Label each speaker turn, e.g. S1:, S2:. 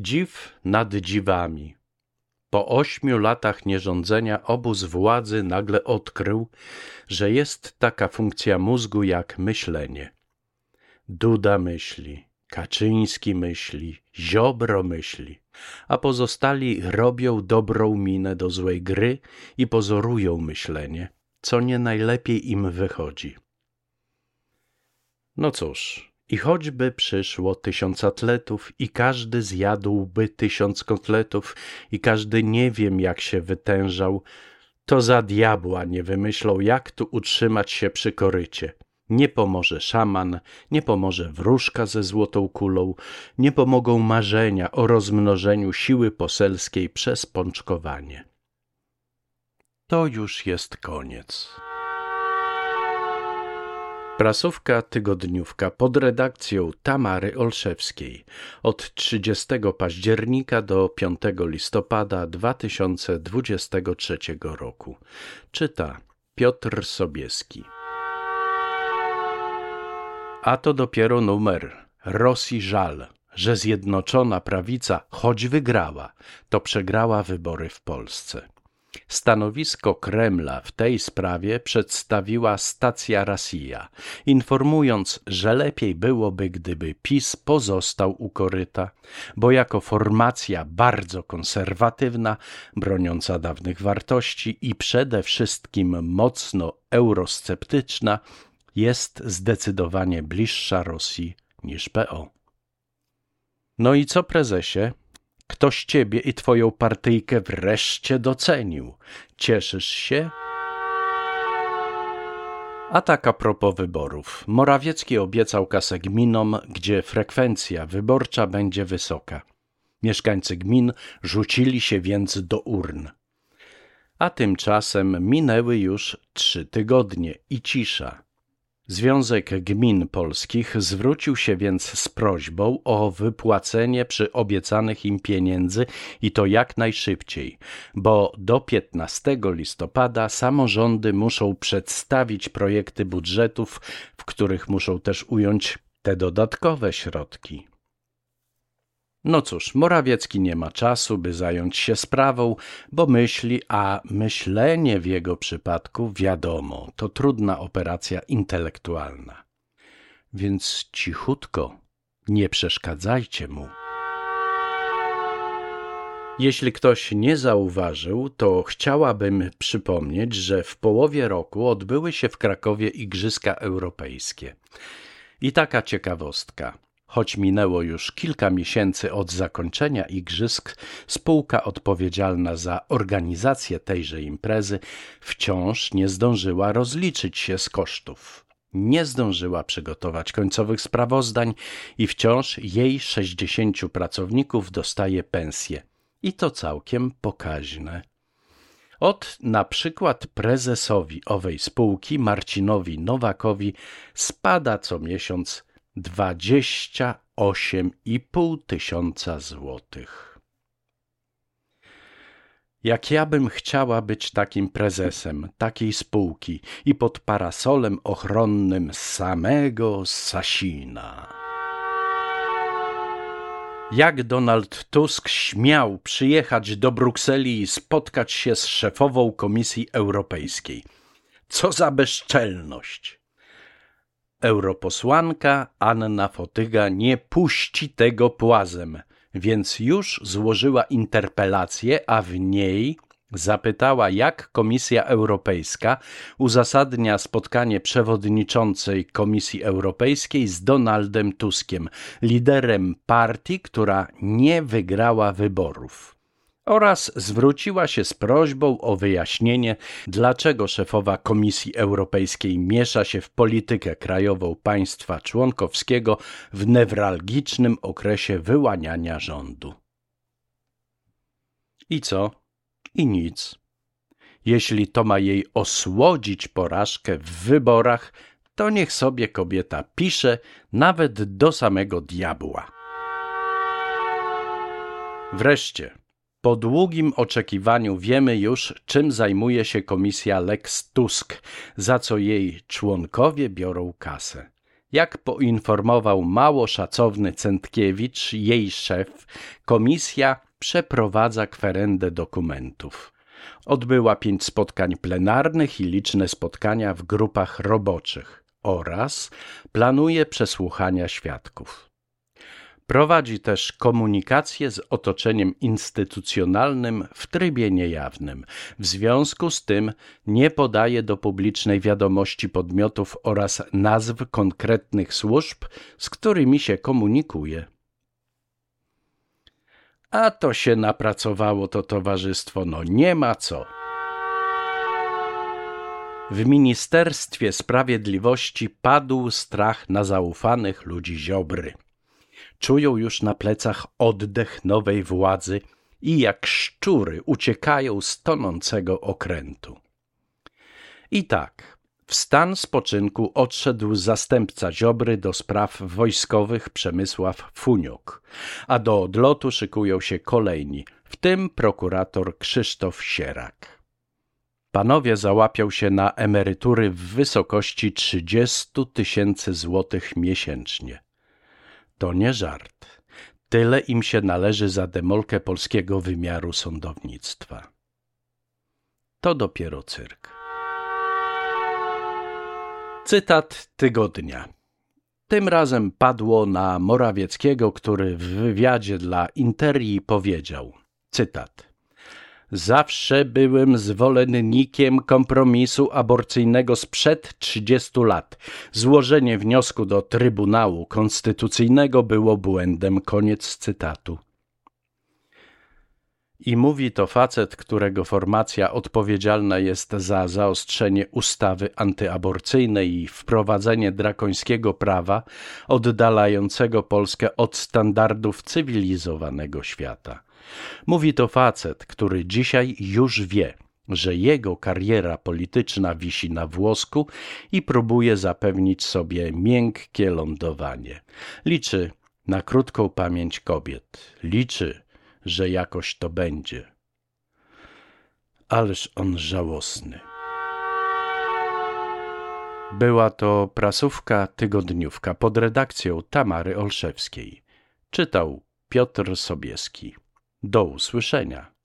S1: Dziw nad dziwami. Po ośmiu latach nierządzenia obóz władzy nagle odkrył, że jest taka funkcja mózgu jak myślenie. Duda myśli, Kaczyński myśli, Ziobro myśli, a pozostali robią dobrą minę do złej gry i pozorują myślenie, co nie najlepiej im wychodzi. No cóż, i choćby przyszło tysiąc atletów i każdy zjadłby tysiąc kotletów i każdy nie wiem jak się wytężał, to za diabła nie wymyślą jak tu utrzymać się przy korycie. Nie pomoże szaman, nie pomoże wróżka ze złotą kulą, nie pomogą marzenia o rozmnożeniu siły poselskiej przez pączkowanie. To już jest koniec. Prasówka tygodniówka pod redakcją Tamary Olszewskiej od 30 października do 5 listopada 2023 roku. Czyta Piotr Sobieski. A to dopiero numer. Rosji żal, że Zjednoczona Prawica, choć wygrała, to przegrała wybory w Polsce. Stanowisko Kremla w tej sprawie przedstawiła stacja Rosja, informując, że lepiej byłoby, gdyby PiS pozostał u koryta, bo jako formacja bardzo konserwatywna, broniąca dawnych wartości i przede wszystkim mocno eurosceptyczna, jest zdecydowanie bliższa Rosji niż PO. No i co, prezesie? Ktoś ciebie i twoją partyjkę wreszcie docenił. Cieszysz się? A tak a propos wyborów. Morawiecki obiecał kasę gminom, gdzie frekwencja wyborcza będzie wysoka. Mieszkańcy gmin rzucili się więc do urn. A tymczasem minęły już trzy tygodnie i cisza. Związek Gmin Polskich zwrócił się więc z prośbą o wypłacenie przy obiecanych im pieniędzy i to jak najszybciej, bo do 15 listopada samorządy muszą przedstawić projekty budżetów, w których muszą też ująć te dodatkowe środki. No cóż, Morawiecki nie ma czasu, by zająć się sprawą, bo myśli, a myślenie w jego przypadku, wiadomo, to trudna operacja intelektualna. Więc cichutko, nie przeszkadzajcie mu. Jeśli ktoś nie zauważył, to chciałabym przypomnieć, że w połowie roku odbyły się w Krakowie Igrzyska Europejskie. I taka ciekawostka. Choć minęło już kilka miesięcy od zakończenia igrzysk, spółka odpowiedzialna za organizację tejże imprezy wciąż nie zdążyła rozliczyć się z kosztów. Nie zdążyła przygotować końcowych sprawozdań i wciąż jej 60 pracowników dostaje pensje. I to całkiem pokaźne. Od na przykład prezesowi owej spółki, Marcinowi Nowakowi, spada co miesiąc dwadzieścia osiem i pół tysiąca złotych. Jak ja bym chciała być takim prezesem takiej spółki i pod parasolem ochronnym samego Sasina. Jak Donald Tusk śmiał przyjechać do Brukseli i spotkać się z szefową Komisji Europejskiej? Co za bezczelność! Europosłanka Anna Fotyga nie puści tego płazem, więc już złożyła interpelację, a w niej zapytała, jak Komisja Europejska uzasadnia spotkanie przewodniczącej Komisji Europejskiej z Donaldem Tuskiem, liderem partii, która nie wygrała wyborów oraz zwróciła się z prośbą o wyjaśnienie, dlaczego szefowa Komisji Europejskiej miesza się w politykę krajową państwa członkowskiego w newralgicznym okresie wyłaniania rządu. I co? I nic. Jeśli to ma jej osłodzić porażkę w wyborach, to niech sobie kobieta pisze nawet do samego diabła. Wreszcie, po długim oczekiwaniu wiemy już, czym zajmuje się komisja Lex Tusk, za co jej członkowie biorą kasę. Jak poinformował mało szacowny Centkiewicz, jej szef, komisja przeprowadza kwerendę dokumentów. Odbyła pięć spotkań plenarnych i liczne spotkania w grupach roboczych oraz planuje przesłuchania świadków. Prowadzi też komunikację z otoczeniem instytucjonalnym w trybie niejawnym. W związku z tym nie podaje do publicznej wiadomości podmiotów oraz nazw konkretnych służb, z którymi się komunikuje. A to się napracowało to towarzystwo, no nie ma co. W Ministerstwie Sprawiedliwości padł strach na zaufanych ludzi Ziobry. Czują już na plecach oddech nowej władzy i jak szczury uciekają z tonącego okrętu. I tak, w stan spoczynku odszedł zastępca Ziobry do spraw wojskowych Przemysław Funiuk, a do odlotu szykują się kolejni, w tym prokurator Krzysztof Sierak. Panowie załapią się na emerytury w wysokości 30 tysięcy złotych miesięcznie. To nie żart. Tyle im się należy za demolkę polskiego wymiaru sądownictwa. To dopiero cyrk. Cytat tygodnia. Tym razem padło na Morawieckiego, który w wywiadzie dla Interii powiedział: Cytat. Zawsze byłem zwolennikiem kompromisu aborcyjnego sprzed 30 lat. Złożenie wniosku do Trybunału Konstytucyjnego było błędem. Koniec cytatu. I mówi to facet, którego formacja odpowiedzialna jest za zaostrzenie ustawy antyaborcyjnej i wprowadzenie drakońskiego prawa oddalającego Polskę od standardów cywilizowanego świata. Mówi to facet, który dzisiaj już wie, że jego kariera polityczna wisi na włosku i próbuje zapewnić sobie miękkie lądowanie. Liczy na krótką pamięć kobiet. Liczy, że jakoś to będzie. Ależ on żałosny. Była to prasówka tygodniówka pod redakcją Tamary Olszewskiej. Czytał Piotr Sobieski. Do usłyszenia.